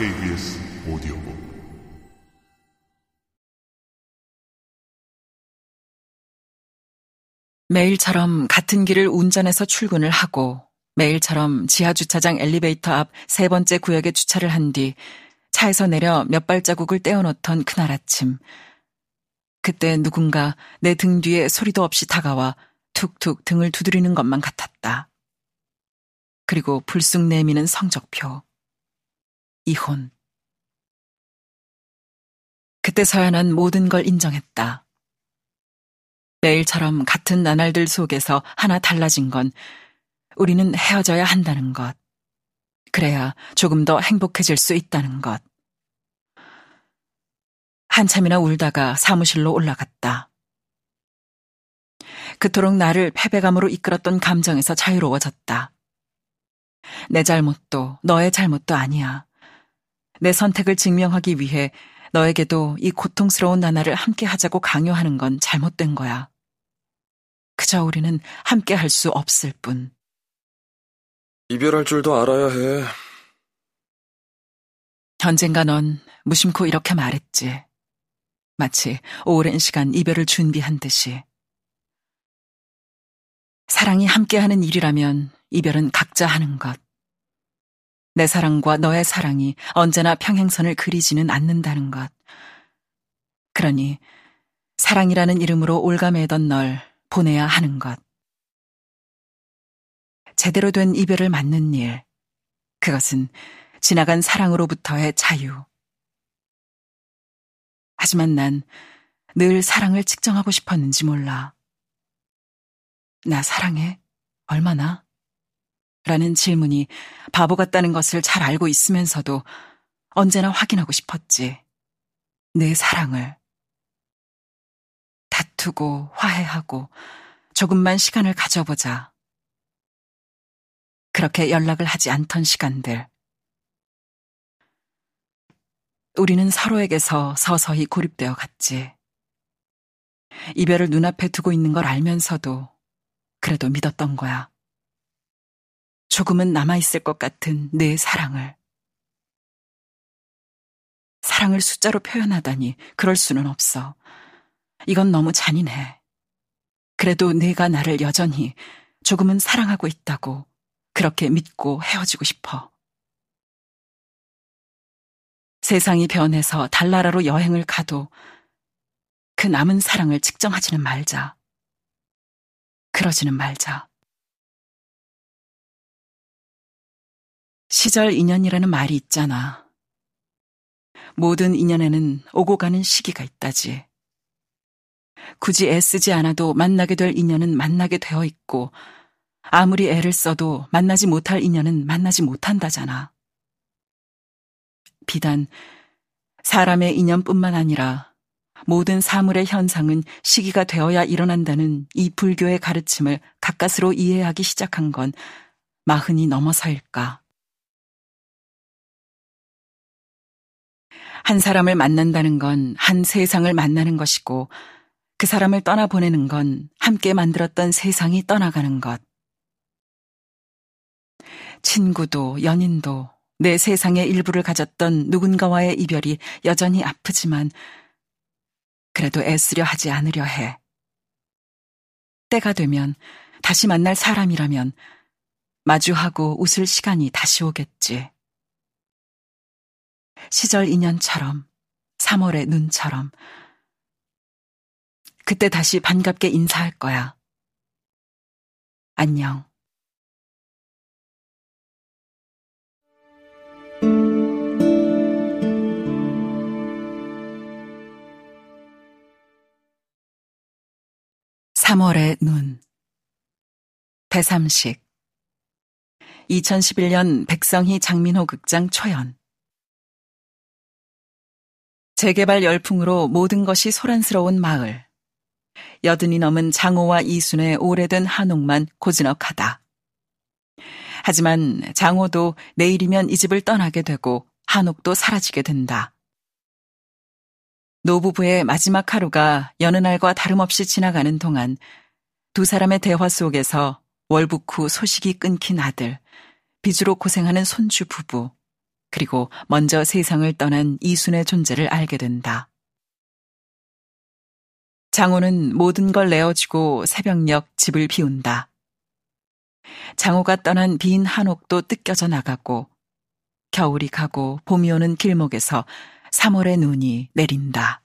KBS 오디오북 매일처럼 같은 길을 운전해서 출근을 하고 매일처럼 지하 주차장 엘리베이터 앞 세 번째 구역에 주차를 한 뒤 차에서 내려 몇 발자국을 떼어놓던 그날 아침. 그때 누군가 내 등 뒤에 소리도 없이 다가와 툭툭 등을 두드리는 것만 같았다. 그리고 불쑥 내미는 성적표. 이혼. 그때서야 난 모든 걸 인정했다. 매일처럼 같은 나날들 속에서 하나 달라진 건 우리는 헤어져야 한다는 것. 그래야 조금 더 행복해질 수 있다는 것. 한참이나 울다가 사무실로 올라갔다. 그토록 나를 패배감으로 이끌었던 감정에서 자유로워졌다. 내 잘못도 너의 잘못도 아니야. 내 선택을 증명하기 위해 너에게도 이 고통스러운 나날을 함께 하자고 강요하는 건 잘못된 거야. 그저 우리는 함께 할 수 없을 뿐. 이별할 줄도 알아야 해. 언젠가 넌 무심코 이렇게 말했지. 마치 오랜 시간 이별을 준비한 듯이. 사랑이 함께하는 일이라면 이별은 각자 하는 것. 내 사랑과 너의 사랑이 언제나 평행선을 그리지는 않는다는 것. 그러니 사랑이라는 이름으로 올가매던 널 보내야 하는 것. 제대로 된 이별을 맞는 일. 그것은 지나간 사랑으로부터의 자유. 하지만 난 늘 사랑을 측정하고 싶었는지 몰라. 나 사랑해? 얼마나? 라는 질문이 바보 같다는 것을 잘 알고 있으면서도 언제나 확인하고 싶었지. 내 사랑을. 다투고 화해하고 조금만 시간을 가져보자. 그렇게 연락을 하지 않던 시간들. 우리는 서로에게서 서서히 고립되어 갔지. 이별을 눈앞에 두고 있는 걸 알면서도 그래도 믿었던 거야. 조금은 남아있을 것 같은 내 사랑을. 사랑을 숫자로 표현하다니 그럴 수는 없어. 이건 너무 잔인해. 그래도 내가 나를 여전히 조금은 사랑하고 있다고 그렇게 믿고 헤어지고 싶어. 세상이 변해서 달나라로 여행을 가도 그 남은 사랑을 측정하지는 말자. 그러지는 말자. 시절 인연이라는 말이 있잖아. 모든 인연에는 오고 가는 시기가 있다지. 굳이 애쓰지 않아도 만나게 될 인연은 만나게 되어 있고, 아무리 애를 써도 만나지 못할 인연은 만나지 못한다잖아. 비단 사람의 인연뿐만 아니라 모든 사물의 현상은 시기가 되어야 일어난다는 이 불교의 가르침을 가까스로 이해하기 시작한 건 마흔이 넘어서일까. 한 사람을 만난다는 건 한 세상을 만나는 것이고 그 사람을 떠나보내는 건 함께 만들었던 세상이 떠나가는 것. 친구도 연인도 내 세상의 일부를 가졌던 누군가와의 이별이 여전히 아프지만 그래도 애쓰려 하지 않으려 해. 때가 되면 다시 만날 사람이라면 마주하고 웃을 시간이 다시 오겠지. 시절 인연처럼, 3월의 눈처럼. 그때 다시 반갑게 인사할 거야. 안녕. (3월의) 눈 배삼식 2011년 백성희 장민호 극장 초연 재개발 열풍으로 모든 것이 소란스러운 마을. 여든이 넘은 장호와 이순의 오래된 한옥만 고즈넉하다. 하지만 장호도 내일이면 이 집을 떠나게 되고 한옥도 사라지게 된다. 노부부의 마지막 하루가 여느 날과 다름없이 지나가는 동안 두 사람의 대화 속에서 월북 후 소식이 끊긴 아들, 빚으로 고생하는 손주 부부, 그리고 먼저 세상을 떠난 이순의 존재를 알게 된다. 장호는 모든 걸 내어주고 새벽녘 집을 비운다. 장호가 떠난 빈 한옥도 뜯겨져 나가고 겨울이 가고 봄이 오는 길목에서 3월의 눈이 내린다.